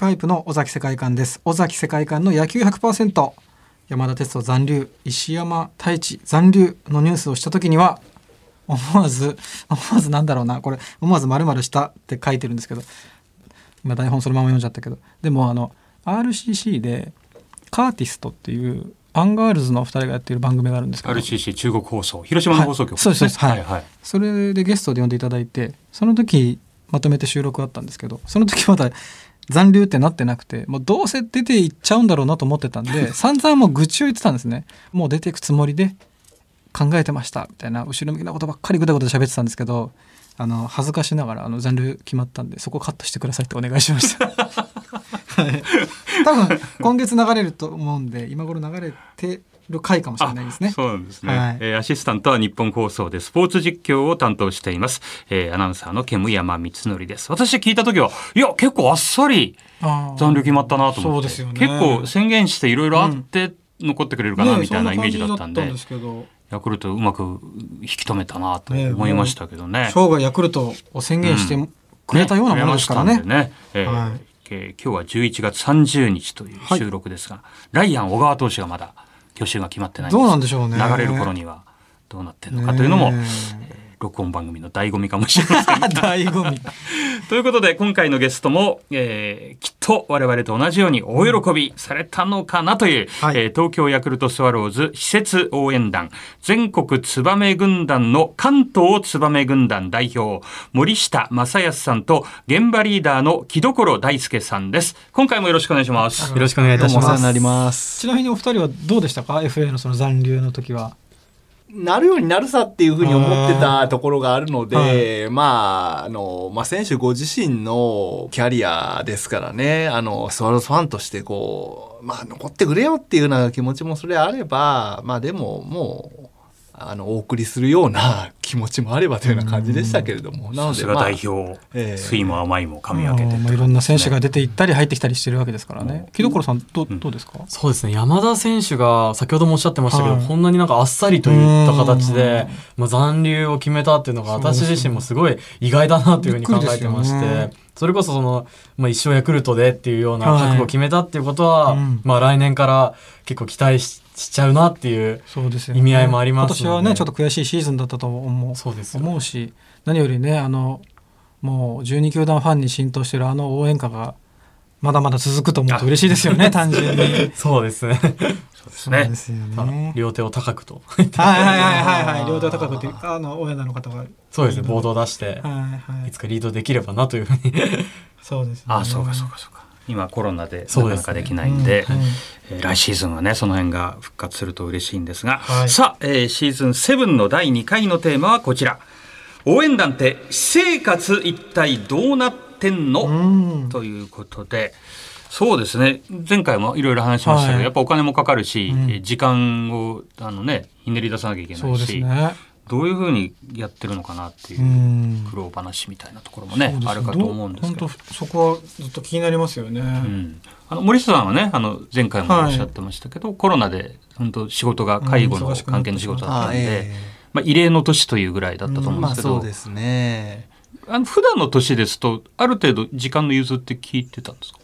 ハイプの尾崎世界観です。尾崎世界観の野球100%山田哲人残留。石山泰稚残留のニュースをした時には思わず思わずなんだろうな。これ思わず〇〇したって書いてるんですけど。今台本そのまま読んじゃったけど。でもあの RCC でカーティストっていうアンガールズのお二人がやっている番組があるんですけど。RCC 中国放送。広島の放送局、はい。そうですそうです。はい。はいそれでゲストで呼んでいただいてその時まとめて収録あったんですけどその時まだ残留ってなってなくてもうどうせ出ていっちゃうんだろうなと思ってたんで 散々もう愚痴を言ってたんですね。もう出ていくつもりで考えてましたみたいな後ろ向きなことばっかりぐだぐだ喋ってたんですけどあの恥ずかしながらあの残留決まったんでそこカットしてくださいってお願いしました。はい。多分今月流れると思うんで今頃流れてる回かもしれないですね。そうなんですね、はい。えーアシスタントは日本放送でスポーツ実況を担当しています、えーアナウンサーの煙山光則です。私聞いた時はいや結構あっさり残留決まったなと思って、そうですよね。結構宣言していろいろあって残ってくれるかなねみたいなイメージだったんで,、そな感じだったんですけど。ヤクルトうまく引き止めたなと思いましたけどね。生涯ヤクルトを宣言してくれたようなものですからね。ね。ねえーはい。えー今日は11月30日という収録ですが、ライアン小川投手がまだ去就が決まってないどうなんでしょうね。流れる頃にはどうなってるのかというのも、録音番組の醍醐味かもしれません。醍醐味。ということで今回のゲストも、えーきっと我々と同じように大喜びされたのかなという、はいえー東京ヤクルトスワローズ施設応援団全国ツバメ軍団の関東ツバメ軍団代表森下正康さんと現場リーダーの木所大輔さんです今回もよろしくお願いしますよろしくお願いいたします。どうもお世話になります。ちなみにお二人はどうでしたか ?FA のその残留の時は。なるようになるさっていうふうに思ってたところがあるので、まあ、あの、まあ、選手ご自身のキャリアですからね、あの、スワローズファンとしてこう、まあ、残ってくれよっていうような気持ちもそれあれば、まあ、でも、もう、あの、お送りするような 気持ちもあればというような感じでしたけれども、なので、さすがまあ、代表、ええ。酸いも甘いも噛み分けてあーまあいろんな選手が出て行ったり入ってきたりしてるわけですからね。木所さんどううん。どうですか？そうですね。山田選手が先ほどもおっしゃってましたけど、はい。こんなになんかあっさりといった形うで、まあ、残留を決めたっていうのが私自身もすごい意外だなというふうに考えてまして、それこそその、まあ、一生ヤクルトでっていうようなはい覚悟を決めたっていうことは、うん。まあ来年から結構期待ししちゃうなっていう、そうですよね。意味合いもありますので今年はねちょっと悔しいシーズンだったと思うそうですよ思うし、何よりねあのもう12球団ファンに浸透してるあの応援歌がまだまだ続くと思うと嬉しいですよね 単純に。そうですね。そうですね。両手を高くと。はいはいはいはいはい両手高くっていうあの応援団の方が。そうですね。ボードを出して、はいはいいつかリードできればなというふうに。そうです、ね。あそうかそうかそうか今コロナでなかなかできないんでうんうんえー来シーズンはねその辺が復活すると嬉しいんですが、はい。さあ、えーシーズン7の第2回のテーマはこちら。応援団って私生活一体どうなってんの、うん。ということで。そうですね。前回もいろいろ話しましたけど、はい。やっぱお金もかかるし、うん。えー時間をあのねひねり出さなきゃいけないし、ね。どういうふうにやってるのかなっていううん。苦労話みたいなところもねそうですあるかと思うんですけど。本。当そこはずっと気になりますよね。うん。あの森下さんはねあの前回もおっしゃってましたけど、コロナで本当仕事が介護の関係の仕事だったんで、えまあ、異例の年というぐらいだったと思うんですけど、そうですね。あの普段の年ですとある程度時間の融通って聞いてたんですか？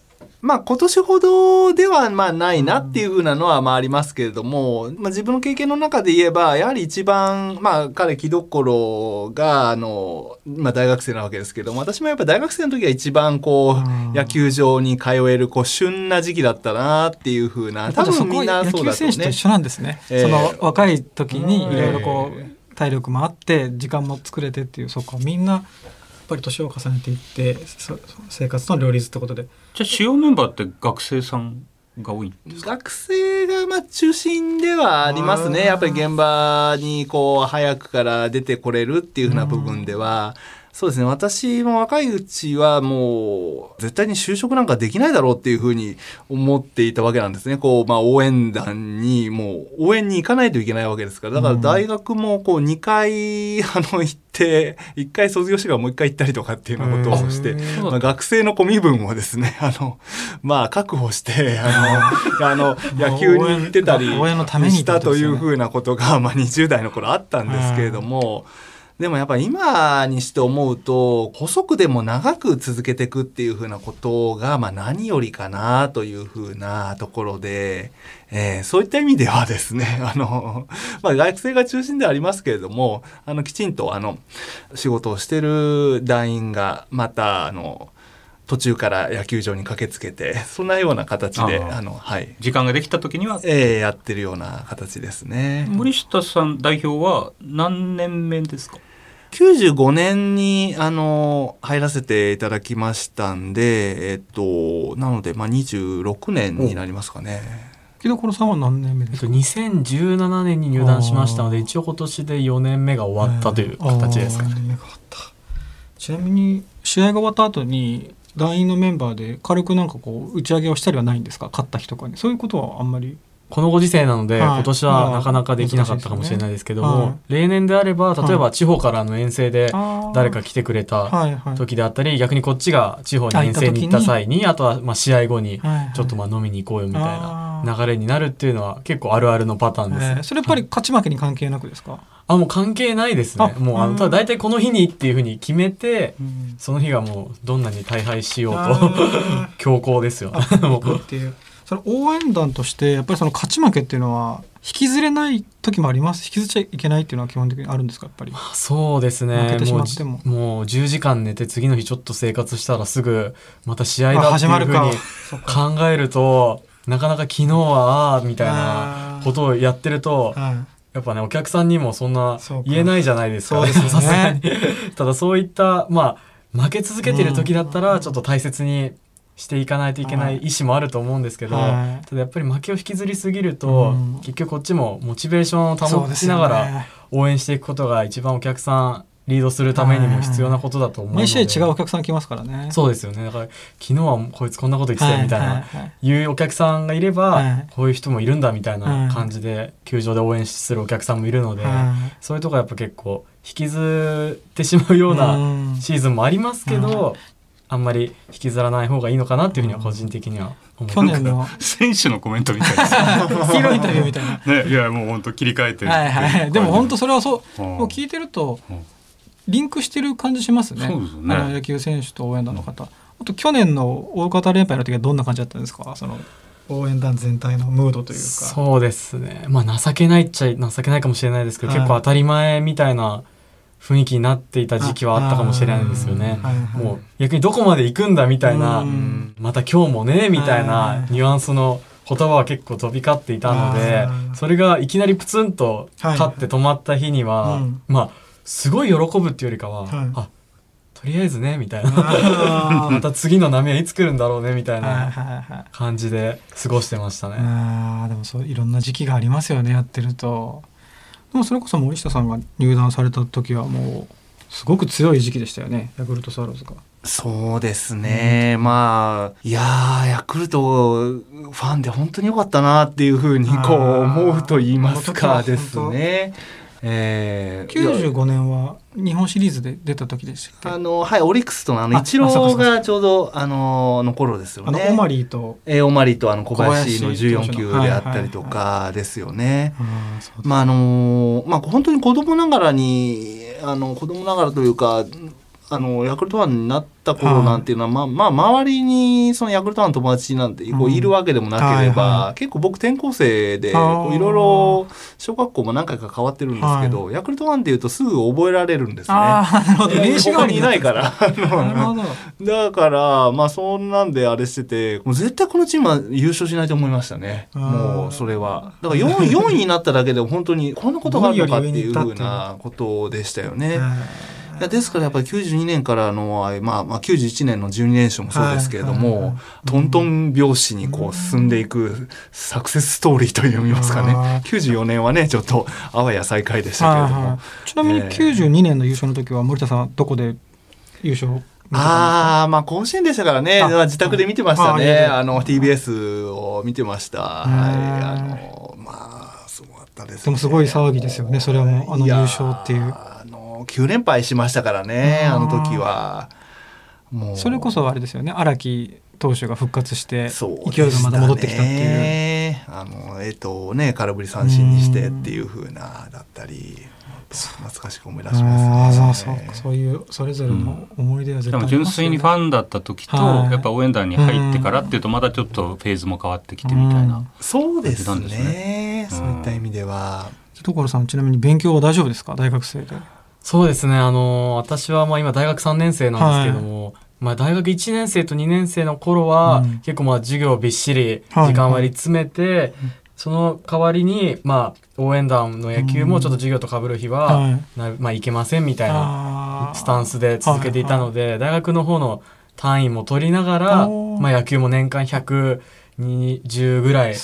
まあ今年ほどではまあないなっていうふうなのはまあありますけれども、まあ自分の経験の中で言えば、やはり一番、まあ彼木所が、あの、まあ大学生なわけですけども、私もやっぱ大学生の時は一番こう野球場に通える、こう、旬な時期だったなっていうふうな、多分みんなそうだとね。選手と一緒なんですね。ええその若い時にいろいろこえう体力もあって時間も作れてっていうそこみんなぱり年を重ねていってそ生活との両立ってことで。じゃあ主要メンバーって学生さんが多いんですか？学生がまあ中心ではありますね。やっぱり現場にこう早くから出てこれるっていうふうな部分では、そうですね。私も若いうちはもう絶対に就職なんかできないだろうっていうふうに思っていたわけなんですね。こうまあ応援団にもう応援に行かないといけないわけですから。だから大学もこう2回あの行って、1回卒業してからもう1回行ったりとかっていうようなことをして、うんまあ、学生のこう身分をですね、あの、まあ、確保して、あの、あの、野球に行ってたり応援のためにっしてたこというふうなことが、まあ、20代の頃あったんですけれども、でもやっぱり今にして思うと、細くでも長く続けていくっていうふうなことが、まあ何よりかなというふうなところで、えーそういった意味ではですね、あの、まあ学生が中心ではありますけれども、あの、きちんとあの、仕事をしてる団員が、また、あの、途中から野球場に駆けつけて、そんなような形で、あの、はい。時間ができた時にはえーやってるような形ですね。森下さん代表は何年目ですか？95年にあの入らせていただきましたんで、えっと、なので、まあ、26年になりますかね。木所さんは何年目えっと、ですか2017年に入団しましたので一応今年で4年目が終わったという形ですかね。あー年目が終わった。ちなみに試合が終わった後に団員のメンバーで軽くなんかこう打ち上げをしたりはないんですか？勝った日とかに。そういうことはあんまり？このご時世なので、はい。今年はなかなかできなかったかもしれないですけども、はい。例年であれば例えはば地方からの遠征で誰か来てくれたはいはい時であったり逆にこっちが地方に遠征に行った際にあとはまあ試合後にはいはい。ちょっとまあ飲みに行こうよみたいな流れになるっていうのは結構あるあるのパターンです、えーそれやっぱり勝ち負けに関係なくですか、あもう関係ないですね。あもうあうん。のただ大体この日にっていうふうに決めてうん。その日がもうどんなに大敗しようとあ 強行ですよ。っていうその応援団としてやっぱりその勝ち負けっていうのは引きずれない時もあります？引きずっちゃいけないっていうのは基本的にあるんですか？やっぱり。そうです負ねけてしまもうっても。じもう10時間寝て次の日ちょっと生活したらすぐまた試合だって始まるか。いうふうに考えるとなかなか昨日はああみたいなことをやってるとはい。やっぱねお客さんにもそんな言えないじゃないですか。そうですよね。さすがに。ただそういったまあ負け続けてる時だったらちょっと大切にしていかないといけない意思もあると思うんですけど、はい。ただやっぱり負けを引きずりすぎると、うん。結局こっちもモチベーションを保ちながらね。応援していくことが一番お客さんリードするためにも必要なことだと思うので。毎試合違うお客さん来ますからね。そうですよね。だから昨日はこいつこんなこと言ってたよみたいな、はいはい。はいいうお客さんがいれば、はい。こういう人もいるんだみたいな感じで球場で応援するお客さんもいるので、はい。そういうとこはやっぱ結構引きずってしまうよううなん。シーズンもありますけど、あんまり引きずらない方がいいのかなっていうふうには個人的には思去年の 選手のコメントみたいですヒーローインタビューみたいな。ねいやもう本当切り替えて。はいはいでも本当それはそううん。もう聞いてるとうん。リンクしてる感じしますね。そうですよね。あの野球選手と応援団の方。あと去年の大型連敗の時はどんな感じだったんですか？その応援団全体のムードというか。そうですね。まあ情けないっちゃ情けないかもしれないですけど、はい。結構当たり前みたいな雰囲気になっていた時期はあったかもしれないですよね。はいはい。もう逆にどこまで行くんだみたいな、うん。また今日もねみたいはないニュアンスの言葉は結構飛び交っていたのでそれがいきなりプツンとはい。勝って止まった日には、うん。まあすごい喜ぶっていうよりかは、はい。あとりあえずねみたいな。また次の波はいつ来るんだろうねみたいはいな感じで過ごしてましたね。あーでもそういろんな時期がありますよねやってるとでもそれこそ森下さんが入団された時はもうすごく強い時期でしたよねヤクルトスワローズが。そうですね、まあいやーヤクルトファンで本当に良かったなっていうふうにこう思うと言いますかですね。えーいや95年は日本シリーズで出た時でしたっけ？あのはいオリックスとのあのあイチローがちょうどあのの頃ですよね。オマリーとえーオマリとあの小林の小林14球であったりとかですよね。まああのまあ本当に子供ながらにあの子供ながらというかあのヤクルトファンになった頃なんていうのは、まあまあ周りにそのヤクルトファンの友達なんてこううんいるわけでもなければ、はいは結構僕転校生でいろいろ小学校も何回か変わってるんですけど、ヤクルトファンっていうとすぐ覚えられるんですね。なるほど 名刺代わ他にいないから。だから、まあそんなんであれしてて、もう絶対このチームは優勝しないと思いましたね。もうそれは。だから 4, 4 位になっただけで本当にこんなことがあるのかっていうふうなことでしたよね。いやですからやっぱり92年からの、まあ、まあ91年の12連勝もそうですけれども、はいはいはい。トントン拍子にこう進んでいくサクセスストーリーと読みますかね。あー。94年はねちょっとあわや最下位でしたけれども、はいはい。ちなみにえー。92年の優勝の時は森田さんはどこで優勝ああ、まあ甲子園でしたからね、自宅で見てましたね。あの TBS を見てました。はい、あのまあったです、ね。でもすごい騒ぎですよねそれはもうあの優勝っていうあの9連敗しましたからね、あの時は。もうそれこそあれですよね荒木投手が復活してそう勢いがまた戻ってきたっていう。いう。あのえっ、とね空振り三振にしてっていう風なだったり。と懐かしく思い出しますね。ああそうかそういうそれぞれの思い出は絶でも対ありますよね純粋にファンだった時と、はいやっぱ応援団に入ってからっていうとまたちょっとフェーズも変わってきてみたいな。そうです感じなんね。そういった意味では。所さんちなみに勉強は大丈夫ですか？大学生で。そうですね。あの私はまあ今大学3年生なんですけども、まあ、大学1年生と2年生の頃は、うん。結構まあ授業びっしりはい。時間割り詰めて、その代わりにまあ応援団の野球もちょっと授業と被る日は、はい。なまあいけませんみたいなスタンスで続けていたので、大学の方の単位も取りながら、まあ、野球も年間120ぐらいい。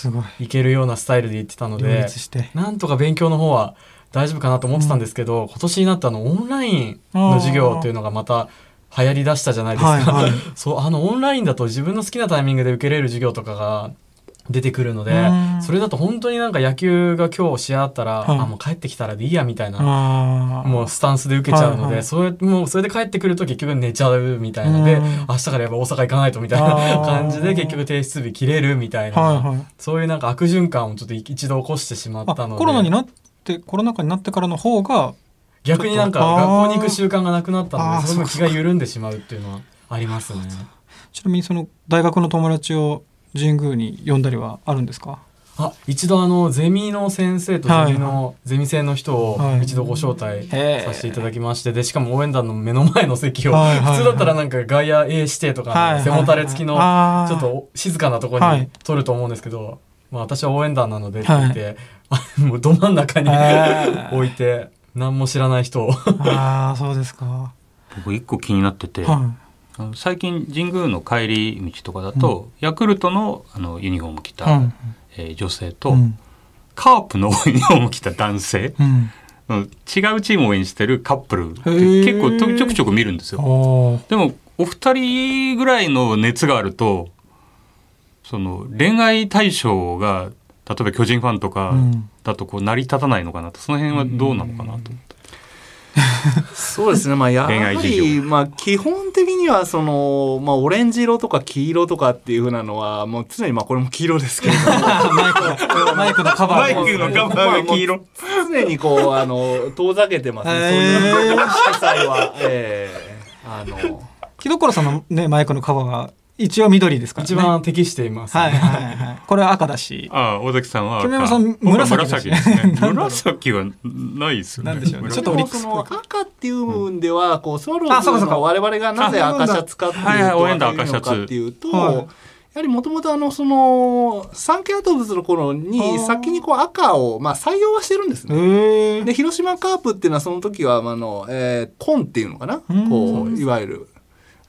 いけるようなスタイルで行ってたの両で立して。なんとか勉強の方は大丈夫かなと思ってたんですけど、今年になったあのオンラインの授業っていうのがまた流行りだしたじゃないですか、はいはい。そうあのオンラインだと自分の好きなタイミングで受けれる授業とかが出てくるのでうん。それだと本当になんか野球が今日試合あったら、はい。あもう帰ってきたらでいいやみたいなもうスタンスで受けちゃうので、はいはい。それもうそれで帰ってくると結局寝ちゃうみたいなで、うん。明日からやっぱ大阪行かないとみたいな 感じで結局提出日切れるみたいな、はいはいそういうなんか悪循環をちょっと一度起こしてしまったあのでコロナになってコロナ禍になってからの方が逆になんか学校に行く習慣がなくなったのでその分気が緩んでしまうっていうのはありますね。ちなみにその大学の友達を神宮に呼んだりはあるんですか？あ一度あのゼミの先生とゼミの、ゼミ生の人をはい。一度ご招待させていただきましてでしかも応援団の目の前の席を、はいはい。はい普通だったらなんか外野 A 指定とか、はいはい。背もたれ付きのちょっと静かなところにはい。撮ると思うんですけど、まあ、私は応援団なのでって言って、もうど真ん中に置いて何も知らない人を。ああそうですか。は僕一個気になってて、いあの最近神宮の帰り道とかだと、ヤクルトのあのユニフォーム着た、うん。えー女性と、うん。カープのユニフォーム着た男性、うん。うん違うチームを応援してるカップル結構とちょくちょく見るんですよ。でもお二人ぐらいの熱があるとその恋愛対象が例えば巨人ファンとかうん。だとこう成り立たないのかなとその辺はどうなのかなと思って。そうですね。まあやはりまあ基本的にはそのまあオレンジ色とか黄色とかっていうふうなのはもう常にまあこれも黄色ですけれども。マイクのカバーもマイクのカバーが黄色。常にこうあの遠ざけてますね。そういう色彩は、ええあの木所さんのねマイクのカバーが一応緑ですからね。一番適しています、はいはいはい。これは赤だし。ああ大崎さんは赤。さん紫ですね。紫はないですよね。なんでしょうね。ちょっとオリックスっぽいその赤っていうんでは、こうスワロあそうかそうか。ーズの我々がなぜ赤シャツかっていうと、はいはい応援団分かるのかっていうと、はい。やはりもともとあのその三系アトムズの頃に先にこう赤をまあ採用はしてるんですね。で広島カープっていうのはその時はあの、えー、コンっていうのかな？うん。こういわゆる、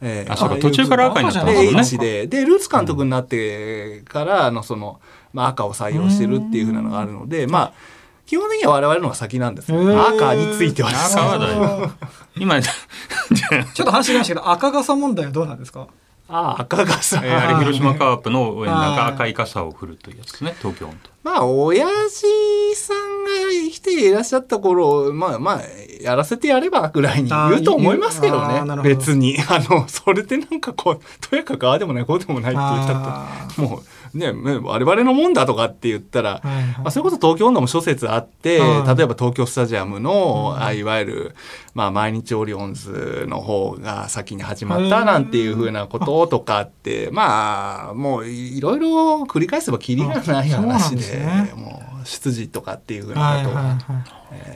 えあそうか途中から赤になったのでか。もね。で。でルーツ監督になってからあのその、まあ、赤を採用してるっていうふうなのがあるのでまあ基本的には我々の方が先なんですけど、赤についてはですね。赤はだよ。今 ちょっと話しましたけど赤傘問題はどうなんですか？あ赤傘、あ、えーあれ広島カープの応援団がはい。赤い傘を振るというやつですね。東京本まあ親父さんが生きていらっしゃった頃まあまあやらせてやればぐらいに言うと思いますけどね。別に。あのそれでなんかこうとやかくああでもないこうでもないって言ったって。あもうね我々のもんだとかって言ったら、ーはいはい。まあ、それこそ東京温度も諸説あって、はい。例えば東京スタジアムの、あいわゆる、まあ、毎日オリオンズの方が先に始まったなんていうふうなこととかってまあもういろいろ繰り返せばきりがない話でですね。もう出自とかっていうふうははいないことが。はい。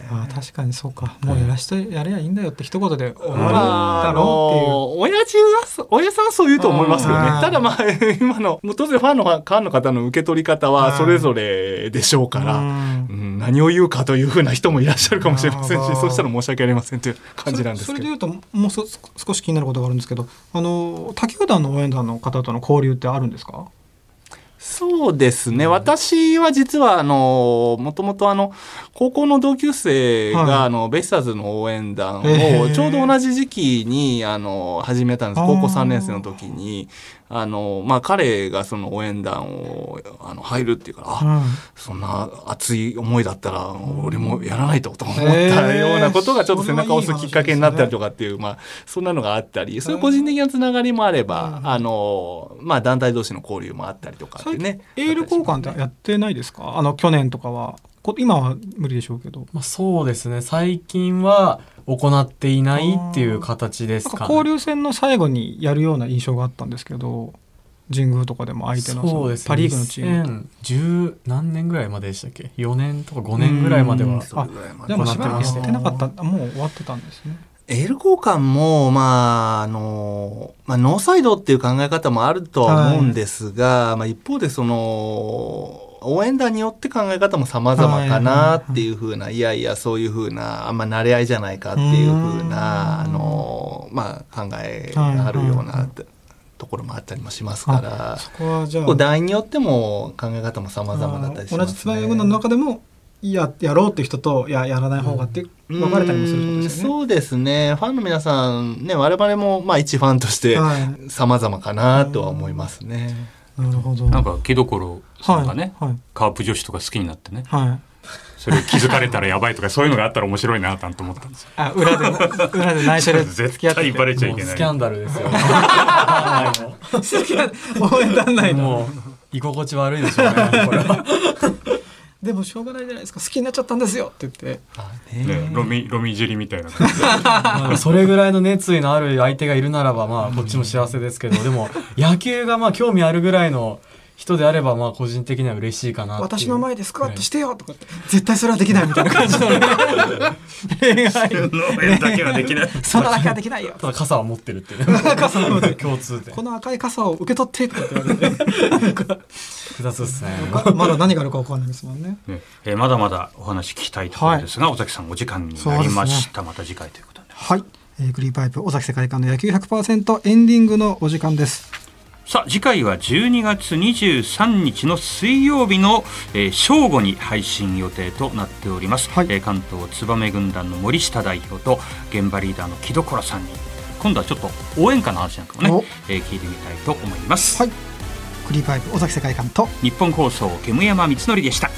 あー確かにそうか。もうやらしてやればいいんだよって一言で終わりまあ、だあろの親父はそ親さんはそう言うと思いますけどねただまあ 今のもう当然ファンのファンの方の受け取り方はそれぞれでしょうかうっていうら、うん。うん、何を言うかというふうな人もいらっしゃるかもしれませんしそうしたら申し訳ありませんという感じなんですけど。それで言うともうそ少し気になることがあるんですけどあの他球団の応援団の方との交流ってあるんですか？そうですね、私は実はあのもともとあの高校の同級生が、はい。あのベイスターズの応援団をちょうど同じ時期にあの始めたんです。高校3年生の時にあの、まあ、彼がその応援団をあの入るっていうから、あうん。そんな熱い思いだったら俺もやらないとと思ったようなことがちょっと背中を押すきっかけになったりとかっていう、まあ、そんなのがあったりそういう個人的なつながりもあれば、あのまあ、団体同士の交流もあったりとかってね。エール交換ってやってないですか？あの去年とかは。こ今は無理でしょうけど。まあ、そうですね。最近は行っていないっていう形ですか,、なんか交流戦の最後にやるような印象があったんですけど神宮とかでも相手のそうで。すね。パ・リーグのチームと。2010何年ぐらいまででしたっけ？4年とか5年ぐらいまではうん。それぐらいまででもしばらくってましたってなかったもう終わってたんですね。エール交換も、まあ、あの、まあ、ノーサイドっていう考え方もあるとは思うんですが、まあ、一方でその、応援団によって考え方も様々かなっていうふうな、いやいや、そういうふうな、あんま慣れ合いじゃないかっていうふうな、うんあの、まあ、考えがあるようはいはいはなところもあったりもしますから、そこはじゃあ団員によっても考え方も様々だったりします、ね。同じつばめ軍団の中でもややろうって人といややらない方がって分かれたりもするね。うんそうですね。ファンの皆さん、ね、我々も、まあ、一ファンとして、はい様々かなとは思いますね。なるほど。なんか木所さんがね、はいカープ女子とか好きになってねはい。はいそれ気づかれたらやばいとかそういうのがあったら面白いななんて思ったんですよ あ裏で裏で内緒で付絶き合って対バレちゃいもけないうスキャンダルですよ応援団内の。もう居心地悪いでしょうねこれはでもしょうがないじゃないですか。好きになっちゃったんですよって言って。ねロミロミジリみたいな。感じでまあそれぐらいの熱意のある相手がいるならばまあこっちも幸せですけど。でも野球がまあ興味あるぐらいの人であればまあ個人的には嬉しいかなっていう。私の前でスクワットしてよとかって絶対それはできないみたいな感じの。ね恋愛農園だけはできない。そんなだけはできないよ。ただ傘は持ってるっていう。ね共通点。この赤い傘を受け取ってとかって言われて。複雑ですね。まだ何があるか分かんないですもんね。ねえーまだまだお話聞きたいところですが、尾崎さんお時間になりました、また次回ということで。はい、えー、グリーンパイプ尾崎世界観の野球100%エンディングのお時間ですさあ次回は12月23日の水曜日の、えー正午に配信予定となっております、はい。えー関東燕軍団の森下代表と現場リーダーの木所さんに今度はちょっと応援歌の話なんかもねお、えー聞いてみたいと思います、はい。グリーンパイプ尾崎世界観と。日本放送煙山光則でした